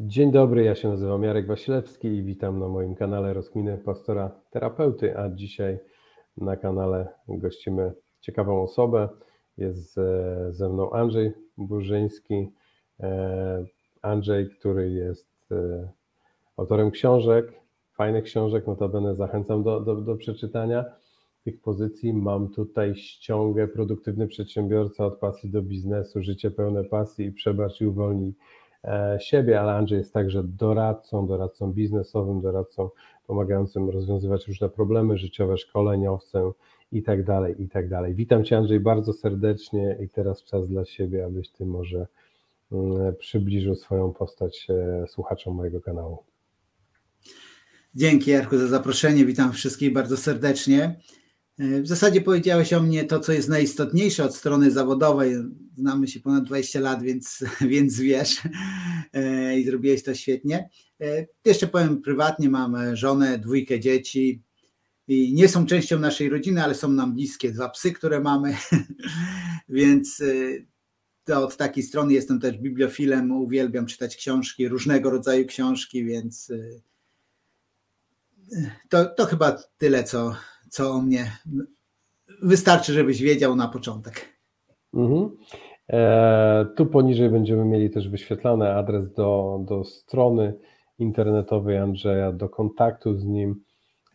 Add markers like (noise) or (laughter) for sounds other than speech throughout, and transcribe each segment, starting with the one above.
Dzień dobry, ja się nazywam Jarek Wasilewski i witam na moim kanale Rozkminy Pastora Terapeuty, a dzisiaj na kanale gościmy ciekawą osobę. Jest ze mną Andrzej Burzyński. E, Andrzej, który jest e, autorem książek, fajnych książek, notabene zachęcam do, do, do przeczytania tych pozycji. Mam tutaj ściągę Produktywny Przedsiębiorca od pasji do biznesu, życie pełne pasji i przebacz i uwolnij siebie, ale Andrzej jest także doradcą, doradcą biznesowym, doradcą pomagającym rozwiązywać różne problemy życiowe, szkoleniowcem i tak dalej, i tak dalej. Witam Cię Andrzej bardzo serdecznie i teraz czas dla siebie, abyś Ty może mm, przybliżył swoją postać e, słuchaczom mojego kanału. Dzięki Jarku za zaproszenie, witam wszystkich bardzo serdecznie. E, w zasadzie powiedziałeś o mnie to, co jest najistotniejsze od strony zawodowej. Znamy się ponad 20 lat, więc, (laughs) więc wiesz e, i zrobiłeś to świetnie. E, jeszcze powiem prywatnie, mam żonę, dwójkę dzieci i nie są częścią naszej rodziny, ale są nam bliskie. Dwa psy, które mamy, (laughs) więc to od takiej strony jestem też bibliofilem, uwielbiam czytać książki, różnego rodzaju książki, więc to, to chyba tyle, co, co o mnie wystarczy, żebyś wiedział na początek. Mhm. E, tu poniżej będziemy mieli też wyświetlany adres do, do strony internetowej Andrzeja, do kontaktu z nim.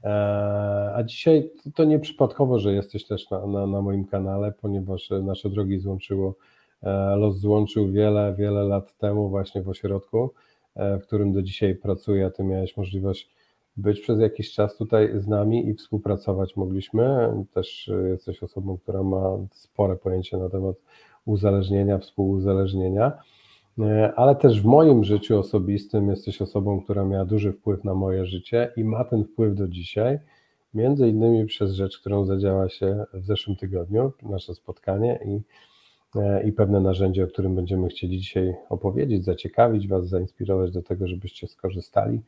E, a dzisiaj to nie przypadkowo, że jesteś też na, na, na moim kanale, ponieważ nasze drogi złączyło, e, los złączył wiele, wiele lat temu właśnie w ośrodku, e, w którym do dzisiaj pracuję. Ty miałeś możliwość być przez jakiś czas tutaj z nami i współpracować mogliśmy. Też jesteś osobą, która ma spore pojęcie na temat uzależnienia, współuzależnienia, ale też w moim życiu osobistym jesteś osobą, która miała duży wpływ na moje życie i ma ten wpływ do dzisiaj, między innymi przez rzecz, którą zadziała się w zeszłym tygodniu, nasze spotkanie i, i pewne narzędzie, o którym będziemy chcieli dzisiaj opowiedzieć, zaciekawić Was, zainspirować do tego, żebyście skorzystali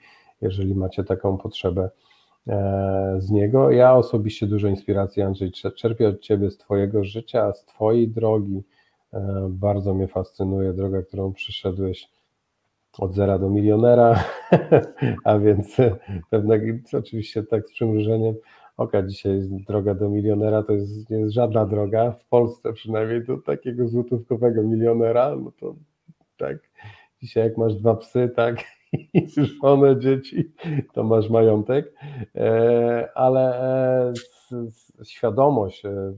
jeżeli macie taką potrzebę e, z niego. Ja osobiście dużo inspiracji, Andrzej, czerpię od Ciebie z Twojego życia, z Twojej drogi. E, bardzo mnie fascynuje droga, którą przyszedłeś od zera do milionera, (laughs) a więc pewnego, oczywiście tak z przymrużeniem oka dzisiaj droga do milionera to jest, nie jest żadna droga, w Polsce przynajmniej do takiego złotówkowego milionera, no to tak, dzisiaj jak masz dwa psy, tak, żonę, dzieci, to masz majątek, e, ale e, świadomość e,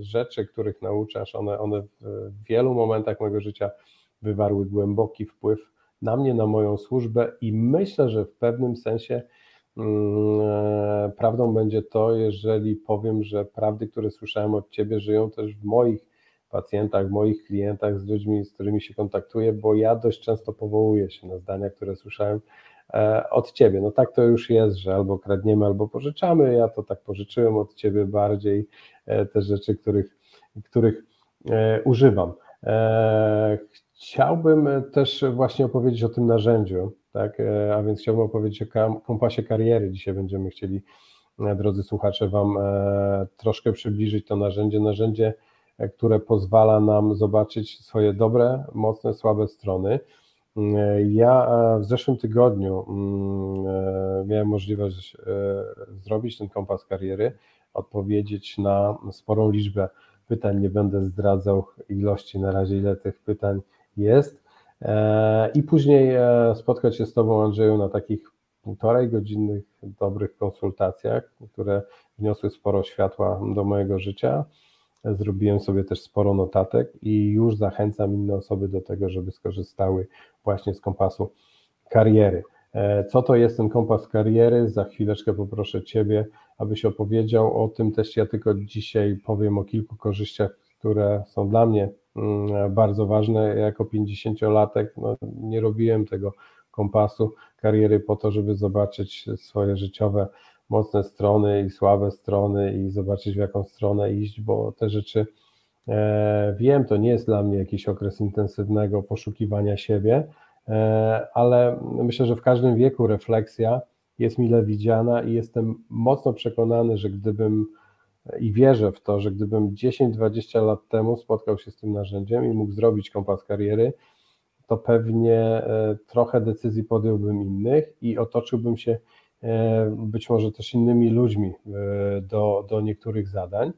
rzeczy, których nauczasz, one, one w wielu momentach mojego życia wywarły głęboki wpływ na mnie, na moją służbę i myślę, że w pewnym sensie mm, prawdą będzie to, jeżeli powiem, że prawdy, które słyszałem od Ciebie, żyją też w moich pacjentach, moich klientach, z ludźmi, z którymi się kontaktuję, bo ja dość często powołuję się na zdania, które słyszałem e, od ciebie. No tak to już jest, że albo kradniemy, albo pożyczamy. Ja to tak pożyczyłem od ciebie bardziej e, te rzeczy, których, których e, używam. Chciałbym też właśnie opowiedzieć o tym narzędziu, tak? a więc chciałbym opowiedzieć o kompasie kariery. Dzisiaj będziemy chcieli, drodzy słuchacze, Wam troszkę przybliżyć to narzędzie. Narzędzie które pozwala nam zobaczyć swoje dobre, mocne, słabe strony. Ja w zeszłym tygodniu mm, e, miałem możliwość e, zrobić ten kompas kariery, odpowiedzieć na sporą liczbę pytań. Nie będę zdradzał ilości na razie, ile tych pytań jest. E, I później spotkać się z Tobą, Andrzeju, na takich półtorej godzinnych dobrych konsultacjach, które wniosły sporo światła do mojego życia. Zrobiłem sobie też sporo notatek i już zachęcam inne osoby do tego, żeby skorzystały właśnie z kompasu kariery. E, co to jest ten kompas kariery? Za chwileczkę poproszę Ciebie, abyś opowiedział o tym. Też ja tylko dzisiaj powiem o kilku korzyściach, które są dla mnie mm, bardzo ważne. Jako 50-latek no, nie robiłem tego kompasu kariery po to, żeby zobaczyć swoje życiowe mocne strony i słabe strony i zobaczyć w jaką stronę iść, bo te rzeczy e, wiem, to nie jest dla mnie jakiś okres intensywnego poszukiwania siebie, e, ale myślę, że w każdym wieku refleksja jest mile widziana i jestem mocno przekonany, że gdybym i wierzę w to, że gdybym 10-20 lat temu spotkał się z tym narzędziem i mógł zrobić kompas kariery, to pewnie trochę decyzji podjąłbym innych i otoczyłbym się być może też innymi ludźmi do, do niektórych zadań.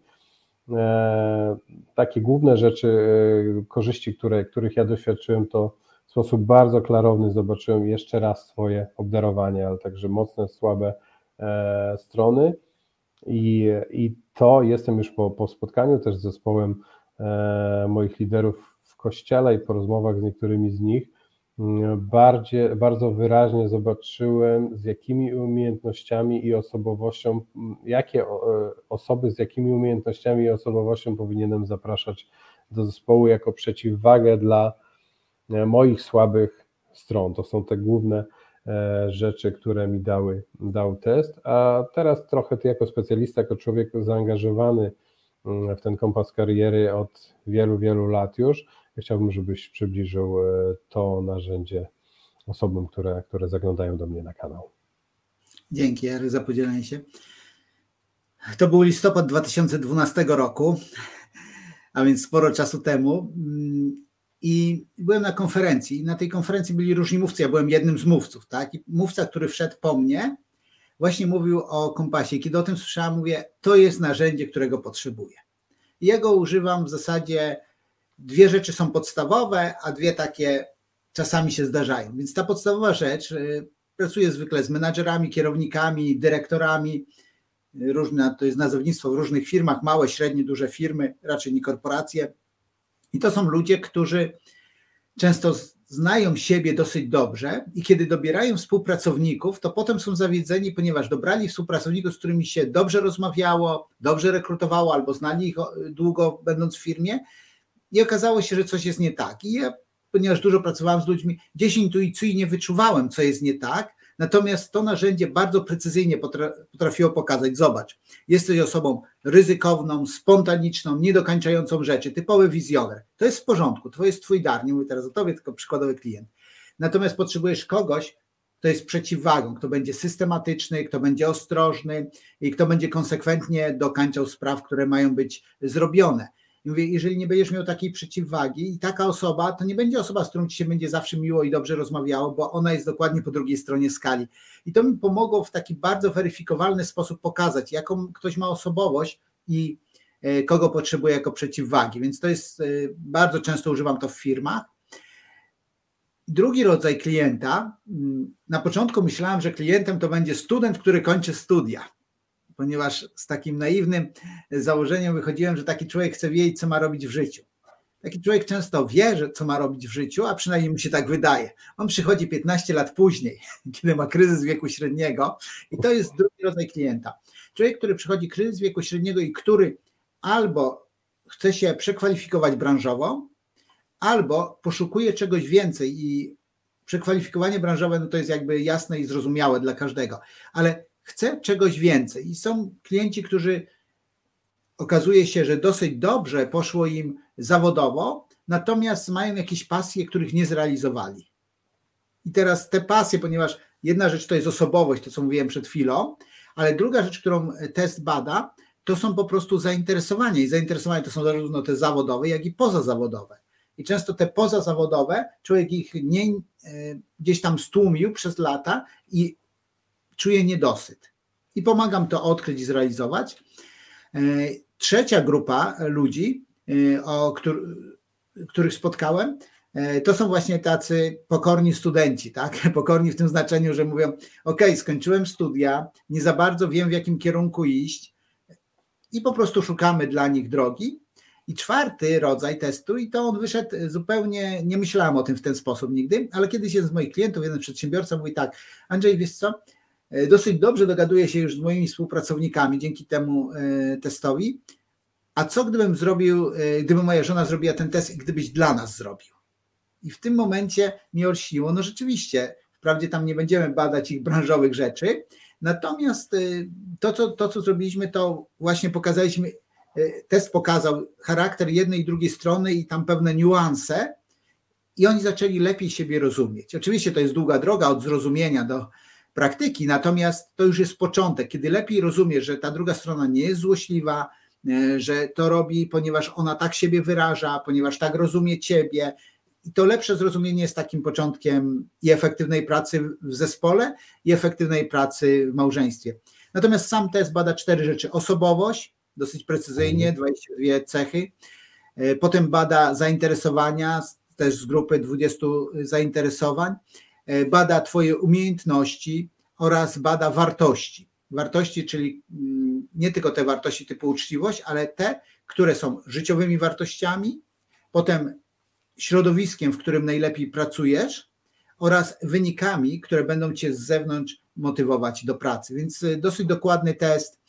Takie główne rzeczy, korzyści, które, których ja doświadczyłem, to w sposób bardzo klarowny zobaczyłem jeszcze raz swoje obdarowanie, ale także mocne, słabe e, strony. I, I to jestem już po, po spotkaniu też z zespołem e, moich liderów w kościele i po rozmowach z niektórymi z nich. Bardziej, bardzo wyraźnie zobaczyłem, z jakimi umiejętnościami i osobowością, jakie e, osoby z jakimi umiejętnościami i osobowością powinienem zapraszać do zespołu jako przeciwwagę dla E, moich słabych stron. To są te główne e, rzeczy, które mi dały, dał test. A teraz trochę ty jako specjalista, jako człowiek zaangażowany mm, w ten kompas kariery od wielu, wielu lat już, chciałbym, żebyś przybliżył e, to narzędzie osobom, które, które zaglądają do mnie na kanał. Dzięki, Jary, za podzielenie się. To był listopad 2012 roku, a więc sporo czasu temu. Mm, i byłem na konferencji. I na tej konferencji byli różni mówcy. Ja byłem jednym z mówców, tak? I mówca, który wszedł po mnie, właśnie mówił o kompasie. Kiedy o tym słyszałem, mówię, to jest narzędzie, którego potrzebuję. I używam w zasadzie. Dwie rzeczy są podstawowe, a dwie takie czasami się zdarzają. Więc ta podstawowa rzecz, y, pracuję zwykle z menadżerami, kierownikami, dyrektorami, różne, to jest nazewnictwo w różnych firmach, małe, średnie, duże firmy, raczej nie korporacje i to są ludzie, którzy często znają siebie dosyć dobrze i kiedy dobierają współpracowników, to potem są zawiedzeni, ponieważ dobrali współpracowników, z którymi się dobrze rozmawiało, dobrze rekrutowało albo znali ich długo będąc w firmie i okazało się, że coś jest nie tak. I ja, ponieważ dużo pracowałem z ludźmi, gdzieś intuicyjnie wyczuwałem, co jest nie tak, Natomiast to narzędzie bardzo precyzyjnie potrafiło pokazać, zobacz, jesteś osobą ryzykowną, spontaniczną, niedokańczającą rzeczy, typowy wizjoner. To jest w porządku, to jest twój dar, nie mówię teraz o tobie, tylko przykładowy klient. Natomiast potrzebujesz kogoś, kto jest przeciwwagą, kto będzie systematyczny, kto będzie ostrożny i kto będzie konsekwentnie dokańczał spraw, które mają być zrobione. I mówię, jeżeli nie będziesz miał takiej przeciwwagi i taka osoba, to nie będzie osoba, z którą ci się będzie zawsze miło i dobrze rozmawiało, bo ona jest dokładnie po drugiej stronie skali. I to mi pomogło w taki bardzo weryfikowalny sposób pokazać, jaką ktoś ma osobowość i e, kogo potrzebuje jako przeciwwagi. Więc to jest, e, bardzo często używam to w firmach. Drugi rodzaj klienta, mm, na początku myślałem, że klientem to będzie student, który kończy studia ponieważ z takim naiwnym założeniem wychodziłem, że taki człowiek chce wiedzieć, co ma robić w życiu. Taki człowiek często wie, że co ma robić w życiu, a przynajmniej mu się tak wydaje. On przychodzi 15 lat później, (laughs) kiedy ma kryzys wieku średniego, i to jest drugi rodzaj klienta. Człowiek, który przychodzi kryzys wieku średniego i który albo chce się przekwalifikować branżowo, albo poszukuje czegoś więcej i przekwalifikowanie branżowe no to jest jakby jasne i zrozumiałe dla każdego, ale chce czegoś więcej. I są klienci, którzy okazuje się, że dosyć dobrze poszło im zawodowo, natomiast mają jakieś pasje, których nie zrealizowali. I teraz te pasje, ponieważ jedna rzecz to jest osobowość, to co mówiłem przed chwilą, ale druga rzecz, którą test bada, to są po prostu zainteresowania. I zainteresowania to są zarówno te zawodowe, jak i pozazawodowe. I często te pozazawodowe, człowiek ich nie, e, gdzieś tam stłumił przez lata i czuję niedosyt. I pomagam to odkryć i zrealizować. E, trzecia grupa ludzi, e, o których spotkałem, e, to są właśnie tacy pokorni studenci, tak? (laughs) Pokorni w tym znaczeniu, że mówią: OK, skończyłem studia, nie za bardzo wiem, w jakim kierunku iść, i po prostu szukamy dla nich drogi. I czwarty rodzaj testu, i to on wyszedł zupełnie, nie myślałem o tym w ten sposób nigdy, ale kiedyś jeden z moich klientów, jeden przedsiębiorca mówi tak, Andrzej, wiesz co, dosyć dobrze dogaduję się już z moimi współpracownikami dzięki temu e, testowi. A co gdybym zrobił, e, gdyby moja żona zrobiła ten test i gdybyś dla nas zrobił? I w tym momencie mnie olśniło, no rzeczywiście, wprawdzie tam nie będziemy badać ich branżowych rzeczy, natomiast to, co, to, co zrobiliśmy, to właśnie pokazaliśmy, test pokazał charakter jednej i drugiej strony i tam pewne niuanse i oni zaczęli lepiej siebie rozumieć. Oczywiście to jest długa droga od zrozumienia do, praktyki, natomiast to już jest początek, kiedy lepiej rozumiesz, że ta druga strona nie jest złośliwa, e, że to robi, ponieważ ona tak siebie wyraża, ponieważ tak rozumie ciebie I to lepsze zrozumienie jest takim początkiem i efektywnej pracy w zespole, i efektywnej pracy w małżeństwie. Natomiast sam test bada cztery rzeczy: osobowość, dosyć precyzyjnie, 22 mhm. cechy. E, potem bada zainteresowania, też z grupy 20 zainteresowań. E, bada Twoje umiejętności oraz bada wartości. Wartości, czyli mm, nie tylko te wartości typu uczciwość, ale te, które są życiowymi wartościami, potem środowiskiem, w którym najlepiej pracujesz oraz wynikami, które będą cię z zewnątrz motywować do pracy. Więc y, dosyć dokładny test.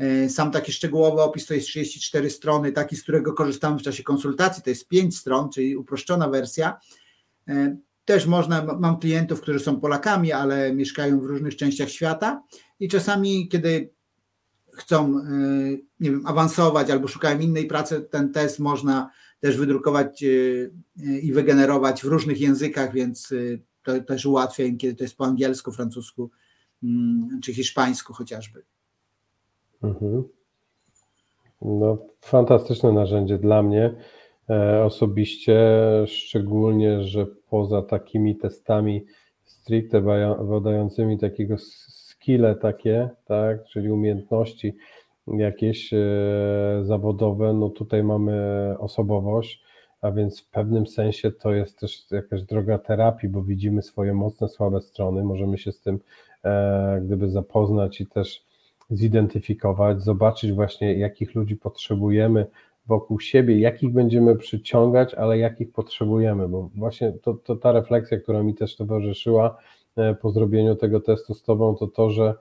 Y, sam taki szczegółowy opis to jest 34 strony, taki, z którego korzystamy w czasie konsultacji, to jest 5 stron, czyli uproszczona wersja. Też można, mam klientów, którzy są Polakami, ale mieszkają w różnych częściach świata i czasami, kiedy chcą nie wiem, awansować albo szukają innej pracy, ten test można też wydrukować i wygenerować w różnych językach, więc to też ułatwia im, kiedy to jest po angielsku, francusku mm, czy hiszpańsku chociażby. Mhm. No, fantastyczne narzędzie dla mnie e, osobiście, szczególnie, że poza takimi testami stricte badającymi takiego skille takie, tak, czyli umiejętności jakieś e, zawodowe, no tutaj mamy osobowość, a więc w pewnym sensie to jest też jakaś droga terapii, bo widzimy swoje mocne, słabe strony, możemy się z tym e, gdyby zapoznać i też zidentyfikować, zobaczyć właśnie jakich ludzi potrzebujemy wokół siebie, jakich będziemy przyciągać, ale jakich potrzebujemy, bo właśnie to, to ta refleksja, która mi też towarzyszyła e, po zrobieniu tego testu z Tobą, to to, że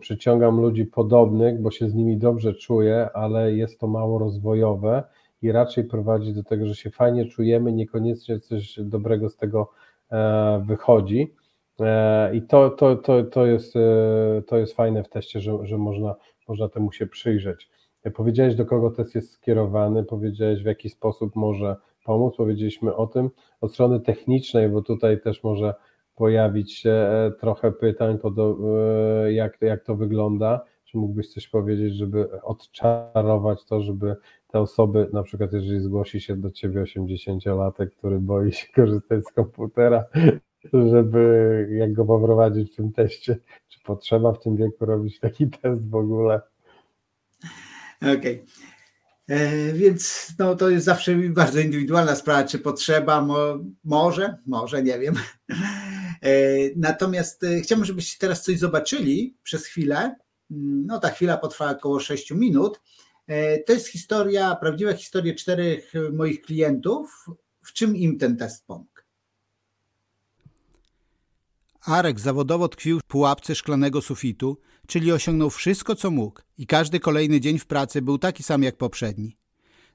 przyciągam ludzi podobnych, bo się z nimi dobrze czuję, ale jest to mało rozwojowe i raczej prowadzi do tego, że się fajnie czujemy, niekoniecznie coś dobrego z tego e, wychodzi. E, I to, to, to, to, jest, to jest fajne w teście, że, że można, można temu się przyjrzeć. Powiedziałeś, do kogo test jest skierowany, powiedziałeś, w jaki sposób może pomóc, powiedzieliśmy o tym. Od strony technicznej, bo tutaj też może pojawić się trochę pytań, jak, jak to wygląda. Czy mógłbyś coś powiedzieć, żeby odczarować to, żeby te osoby, na przykład jeżeli zgłosi się do ciebie 80-latek, który boi się korzystać z komputera, żeby jak go poprowadzić w tym teście, czy potrzeba w tym wieku robić taki test w ogóle? Okej. Okay. E, więc no, to jest zawsze bardzo indywidualna sprawa, czy potrzeba, mo, może, może, nie wiem. E, natomiast e, chciałbym, żebyście teraz coś zobaczyli przez chwilę. No ta chwila potrwa około 6 minut to jest historia, prawdziwa historia czterech moich klientów. W czym im ten test pomógł? Arek zawodowo tkwił w pułapce szklanego sufitu, czyli osiągnął wszystko, co mógł i każdy kolejny dzień w pracy był taki sam jak poprzedni.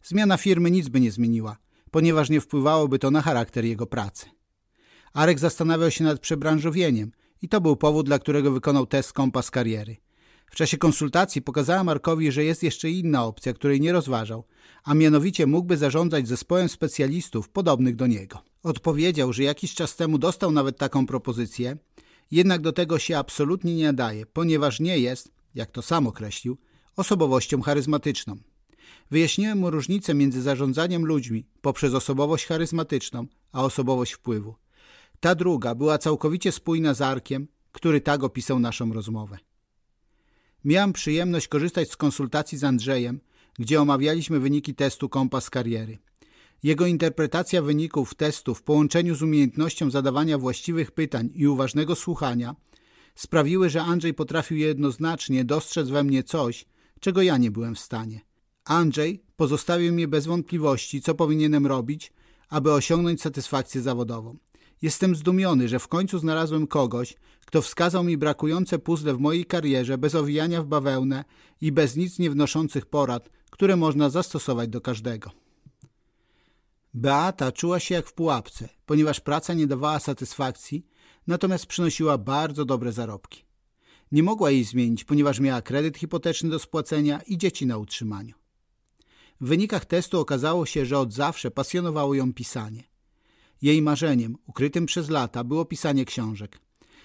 Zmiana firmy nic by nie zmieniła, ponieważ nie wpływałoby to na charakter jego pracy. Arek zastanawiał się nad przebranżowieniem i to był powód, dla którego wykonał test kompas kariery. W czasie konsultacji pokazała Markowi, że jest jeszcze inna opcja, której nie rozważał, a mianowicie mógłby zarządzać zespołem specjalistów podobnych do niego. Odpowiedział, że jakiś czas temu dostał nawet taką propozycję, jednak do tego się absolutnie nie nadaje, ponieważ nie jest, jak to sam określił, osobowością charyzmatyczną. Wyjaśniłem mu różnicę między zarządzaniem ludźmi poprzez osobowość charyzmatyczną, a osobowość wpływu. Ta druga była całkowicie spójna z Arkiem, który tak opisał naszą rozmowę. Miałem przyjemność korzystać z konsultacji z Andrzejem, gdzie omawialiśmy wyniki testu Kompas Kariery. Jego interpretacja wyników testu w połączeniu z umiejętnością zadawania właściwych pytań i uważnego słuchania sprawiły, że Andrzej potrafił jednoznacznie dostrzec we mnie coś, czego ja nie byłem w stanie. Andrzej pozostawił mnie bez wątpliwości, co powinienem robić, aby osiągnąć satysfakcję zawodową. Jestem zdumiony, że w końcu znalazłem kogoś, kto wskazał mi brakujące puzzle w mojej karierze bez owijania w bawełnę i bez nic nie wnoszących porad, które można zastosować do każdego. Beata czuła się jak w pułapce, ponieważ praca nie dawała satysfakcji, natomiast przynosiła bardzo dobre zarobki. Nie mogła jej zmienić, ponieważ miała kredyt hipoteczny do spłacenia i dzieci na utrzymaniu. W wynikach testu okazało się, że od zawsze pasjonowało ją pisanie. Jej marzeniem, ukrytym przez lata, było pisanie książek.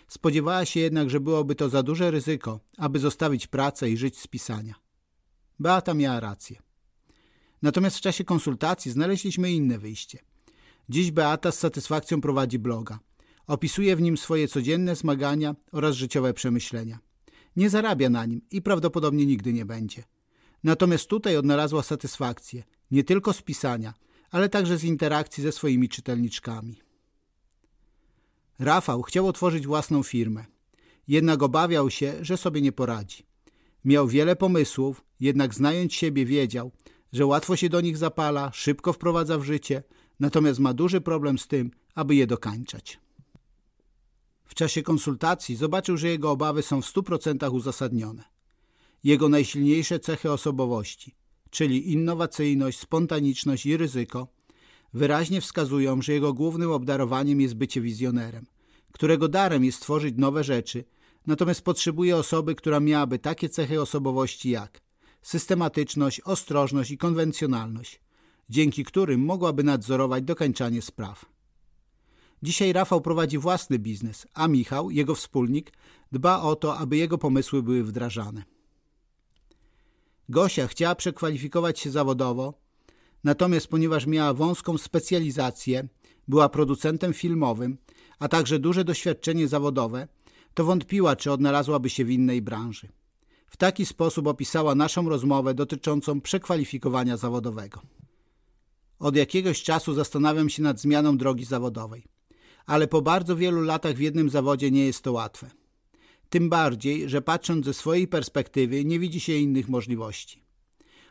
Spodziewała się jednak, że byłoby to za duże ryzyko, aby zostawić pracę i żyć z pisania. Beata miała rację. Natomiast w czasie konsultacji znaleźliśmy inne wyjście. Dziś Beata z satysfakcją prowadzi bloga. Opisuje w nim swoje codzienne zmagania oraz życiowe przemyślenia. Nie zarabia na nim i prawdopodobnie nigdy nie będzie. Natomiast tutaj odnalazła satysfakcję nie tylko z pisania, ale także z interakcji ze swoimi czytelniczkami. Rafał chciał otworzyć własną firmę, jednak obawiał się, że sobie nie poradzi. Miał wiele pomysłów, jednak znając siebie wiedział, że łatwo się do nich zapala, szybko wprowadza w życie, natomiast ma duży problem z tym, aby je dokańczać. W czasie konsultacji zobaczył, że jego obawy są w 100% uzasadnione. Jego najsilniejsze cechy osobowości, czyli innowacyjność, spontaniczność i ryzyko, wyraźnie wskazują, że jego głównym obdarowaniem jest bycie wizjonerem, którego darem jest tworzyć nowe rzeczy, natomiast potrzebuje osoby, która miałaby takie cechy osobowości jak systematyczność, ostrożność i konwencjonalność, dzięki którym mogłaby nadzorować dokańczanie spraw. Dzisiaj Rafał prowadzi własny biznes, a Michał, jego wspólnik, dba o to, aby jego pomysły były wdrażane. Gosia chciała przekwalifikować się zawodowo, natomiast ponieważ miała wąską specjalizację, była producentem filmowym, a także duże doświadczenie zawodowe, to wątpiła, czy odnalazłaby się w innej branży. W taki sposób opisała naszą rozmowę dotyczącą przekwalifikowania zawodowego. Od jakiegoś czasu zastanawiam się nad zmianą drogi zawodowej, ale po bardzo wielu latach w jednym zawodzie nie jest to łatwe. Tym bardziej, że patrząc ze swojej perspektywy nie widzi się innych możliwości.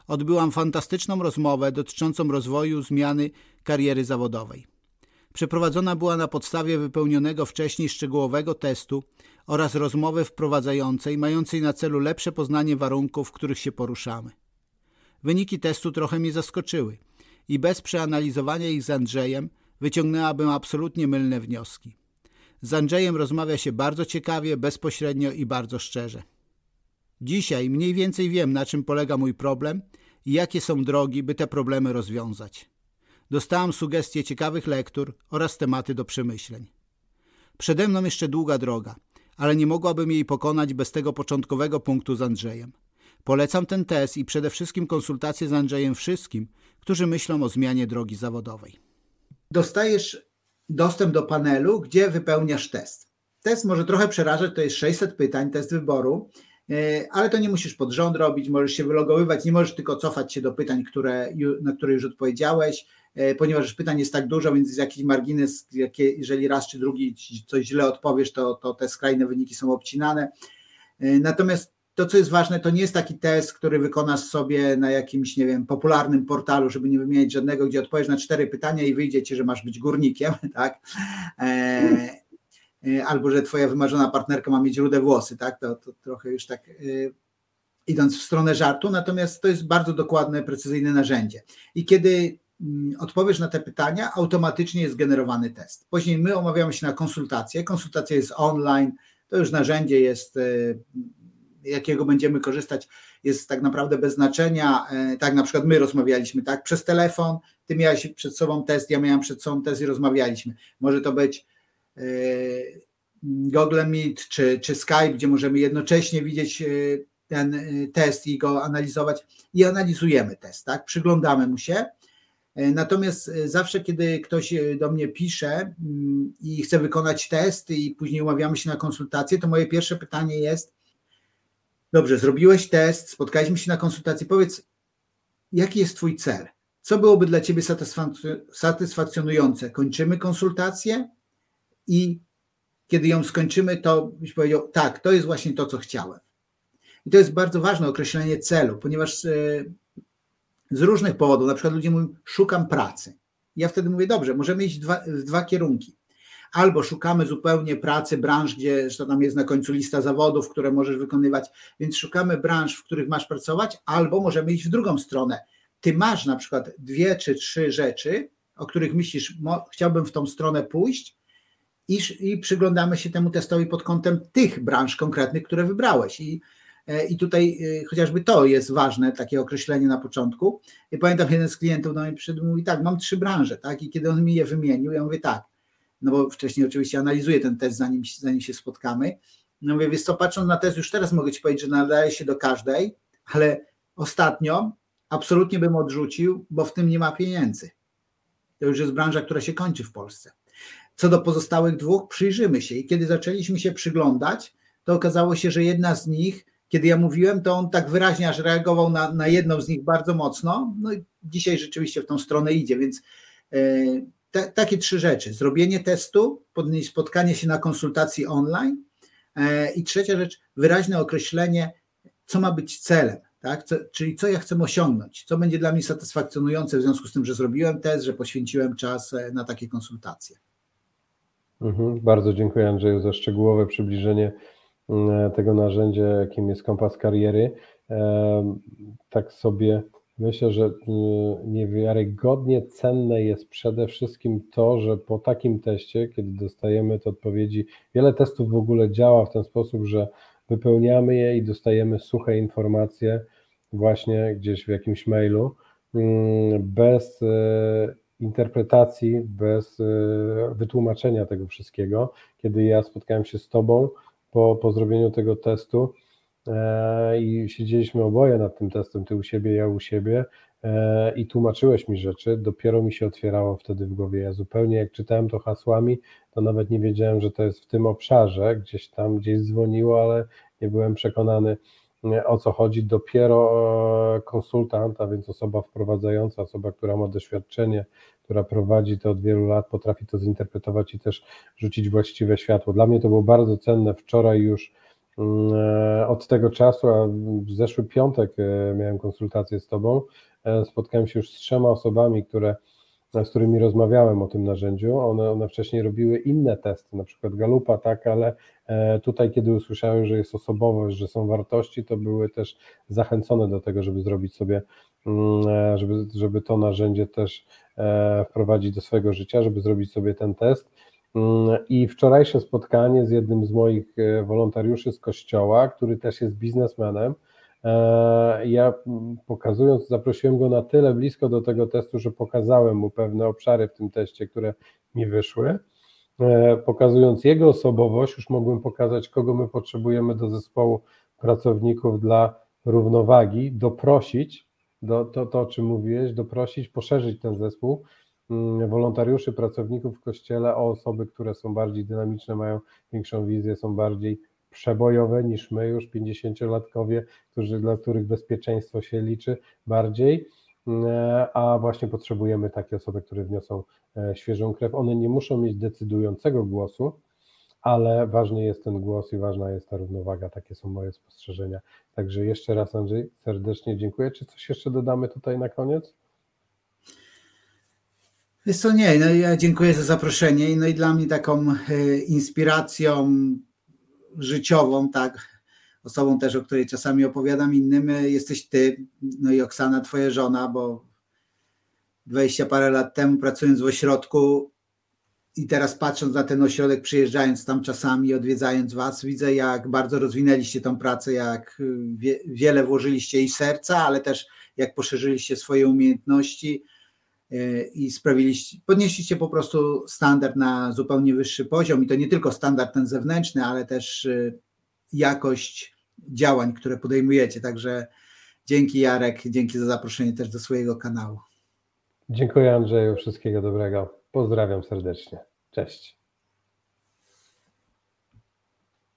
Odbyłam fantastyczną rozmowę dotyczącą rozwoju zmiany kariery zawodowej. Przeprowadzona była na podstawie wypełnionego wcześniej szczegółowego testu oraz rozmowy wprowadzającej mającej na celu lepsze poznanie warunków, w których się poruszamy. Wyniki testu trochę mnie zaskoczyły i bez przeanalizowania ich z Andrzejem wyciągnęłabym absolutnie mylne wnioski. Z Andrzejem rozmawia się bardzo ciekawie, bezpośrednio i bardzo szczerze. Dzisiaj mniej więcej wiem, na czym polega mój problem i jakie są drogi, by te problemy rozwiązać. Dostałam sugestie ciekawych lektur oraz tematy do przemyśleń. Przede mną jeszcze długa droga, ale nie mogłabym jej pokonać bez tego początkowego punktu z Andrzejem. Polecam ten test i przede wszystkim konsultacje z Andrzejem wszystkim, którzy myślą o zmianie drogi zawodowej. Dostajesz dostęp do panelu, gdzie wypełniasz test. Test może trochę przerażać, to jest 600 pytań, test wyboru, e, ale to nie musisz pod rząd robić, możesz się wylogowywać, nie możesz tylko cofać się do pytań, które, na które już odpowiedziałeś, ponieważ pytań jest tak dużo, więc jakiś margines, jeżeli raz czy drugi coś źle odpowiesz, to, to te skrajne wyniki są obcinane. E, natomiast to, co jest ważne, to nie jest taki test, który wykonasz sobie na jakimś, nie wiem, popularnym portalu, żeby nie wymieniać żadnego, gdzie odpowiesz na cztery pytania i wyjdzie ci, że masz być górnikiem, (laughs) tak? E, e, albo że twoja wymarzona partnerka ma mieć rude włosy, tak? To, to trochę już tak e, idąc w stronę żartu, natomiast to jest bardzo dokładne, precyzyjne narzędzie. I kiedy odpowiesz na te pytania, automatycznie jest generowany test. Później my omawiamy się na konsultację. Konsultacja jest online, to już narzędzie jest e, jakiego będziemy korzystać, jest tak naprawdę bez znaczenia. E, tak na przykład my rozmawialiśmy tak przez telefon, ty miałeś przed sobą test, ja miałam przed sobą test i rozmawialiśmy. Może to być e, Google Meet czy, czy Skype, gdzie możemy jednocześnie widzieć ten test i go analizować i analizujemy test, tak? Przyglądamy mu się. Natomiast zawsze, kiedy ktoś do mnie pisze mm, i chce wykonać test i później umawiamy się na konsultację, to moje pierwsze pytanie jest, Dobrze, zrobiłeś test, spotkaliśmy się na konsultacji. Powiedz, jaki jest Twój cel? Co byłoby dla Ciebie satysfakcjonujące? Kończymy konsultację i kiedy ją skończymy, to byś powiedział, tak, to jest właśnie to, co chciałem. I to jest bardzo ważne określenie celu, ponieważ e, z różnych powodów, na przykład ludzie mówią, szukam pracy. Ja wtedy mówię, dobrze, możemy iść dwa, w dwa kierunki albo szukamy zupełnie pracy, branż, gdzie że tam jest na końcu lista zawodów, które możesz wykonywać, więc szukamy branż, w których masz pracować, albo możemy iść w drugą stronę. Ty masz na przykład dwie czy trzy rzeczy, o których myślisz, chciałbym w tą stronę pójść, i, i przyglądamy się temu testowi pod kątem tych branż konkretnych, które wybrałeś. I, i tutaj e, chociażby to jest ważne, takie określenie na początku. I pamiętam, jeden z klientów do mnie przyszedł i mówi, tak, mam trzy branże, tak? I kiedy on mi je wymienił, ja mówię, tak, no bo wcześniej oczywiście analizuję ten test, zanim, zanim się spotkamy. No mówię, wiesz co, patrząc na test, już teraz mogę Ci powiedzieć, że nadaje się do każdej, ale ostatnio absolutnie bym odrzucił, bo w tym nie ma pieniędzy. to już jest branża, która się kończy w Polsce. Co do pozostałych dwóch, przyjrzymy się i kiedy zaczęliśmy się przyglądać, to okazało się, że jedna z nich, kiedy ja mówiłem, to on tak wyraźnie aż reagował na, na jedną z nich bardzo mocno. No i dzisiaj rzeczywiście w tą stronę idzie, więc e, te, takie trzy rzeczy: zrobienie testu, spotkanie się na konsultacji online e, i trzecia rzecz, wyraźne określenie, co ma być celem. Tak? Co, czyli co ja chcę osiągnąć, co będzie dla mnie satysfakcjonujące w związku z tym, że zrobiłem test, że poświęciłem czas e, na takie konsultacje. Mhm, bardzo dziękuję Andrzeju za szczegółowe przybliżenie tego narzędzia, jakim jest kompas kariery. Tak sobie myślę, że mm, niewiarygodnie cenne jest przede wszystkim to, że po takim teście, kiedy dostajemy te odpowiedzi, wiele testów w ogóle działa w ten sposób, że wypełniamy je i dostajemy suche informacje właśnie gdzieś w jakimś mailu, mm, bez e, interpretacji, bez e, wytłumaczenia tego wszystkiego. Kiedy ja spotkałem się z Tobą po, po zrobieniu tego testu e, i siedzieliśmy oboje nad tym testem, Ty u siebie, ja u siebie, i tłumaczyłeś mi rzeczy, dopiero mi się otwierało wtedy w głowie. Ja zupełnie jak czytałem to hasłami, to nawet nie wiedziałem, że to jest w tym obszarze, gdzieś tam, gdzieś dzwoniło, ale nie byłem przekonany o co chodzi. Dopiero e, konsultant, a więc osoba wprowadzająca, osoba, która ma doświadczenie, która prowadzi to od wielu lat, potrafi to zinterpretować i też rzucić właściwe światło. Dla mnie to było bardzo cenne. Wczoraj już mm, e, od tego czasu, a w zeszły piątek e, miałem konsultację z Tobą, spotkałem się już z trzema osobami, które z którymi rozmawiałem o tym narzędziu, one, one wcześniej robiły inne testy, na przykład Galupa, tak, ale e, tutaj, kiedy usłyszałem, że jest osobowość, że są wartości, to były też zachęcone do tego, żeby zrobić sobie, mm, e, żeby, żeby to narzędzie też e, wprowadzić do swojego życia, żeby zrobić sobie ten test. Mm, I wczorajsze spotkanie z jednym z moich wolontariuszy z kościoła, który też jest biznesmenem, E, ja pokazując, zaprosiłem go na tyle blisko do tego testu, że pokazałem mu pewne obszary w tym teście, które mi wyszły. E, pokazując jego osobowość, już mogłem pokazać, kogo my potrzebujemy do zespołu pracowników dla równowagi, doprosić, do, to, to o czym mówiłeś, doprosić, poszerzyć ten zespół mm, wolontariuszy, pracowników w kościele o osoby, które są bardziej dynamiczne, mają większą wizję, są bardziej przebojowe niż my już 50-latkowie, którzy, dla których bezpieczeństwo się liczy bardziej, e, a właśnie potrzebujemy takie osoby, które wniosą e, świeżą krew. One nie muszą mieć decydującego głosu, ale ważny jest ten głos i ważna jest ta równowaga. Takie są moje spostrzeżenia. Także jeszcze raz Andrzej serdecznie dziękuję. Czy coś jeszcze dodamy tutaj na koniec? To nie, no ja dziękuję za zaproszenie. No i dla mnie taką e, inspiracją życiową, tak, osobą też, o której czasami opowiadam innym, jesteś ty, no i Oksana, twoja żona, bo 20 parę lat temu pracując w ośrodku i teraz patrząc na ten ośrodek, przyjeżdżając tam czasami, odwiedzając was, widzę jak bardzo rozwinęliście tą pracę, jak wie, wiele włożyliście i serca, ale też jak poszerzyliście swoje umiejętności e, i sprawiliście, podnieśliście po prostu standard na zupełnie wyższy poziom i to nie tylko standard ten zewnętrzny, ale też e, jakość działań, które podejmujecie. Także dzięki Jarek, dzięki za zaproszenie też do swojego kanału. Dziękuję Andrzeju, wszystkiego dobrego. Pozdrawiam serdecznie. Cześć.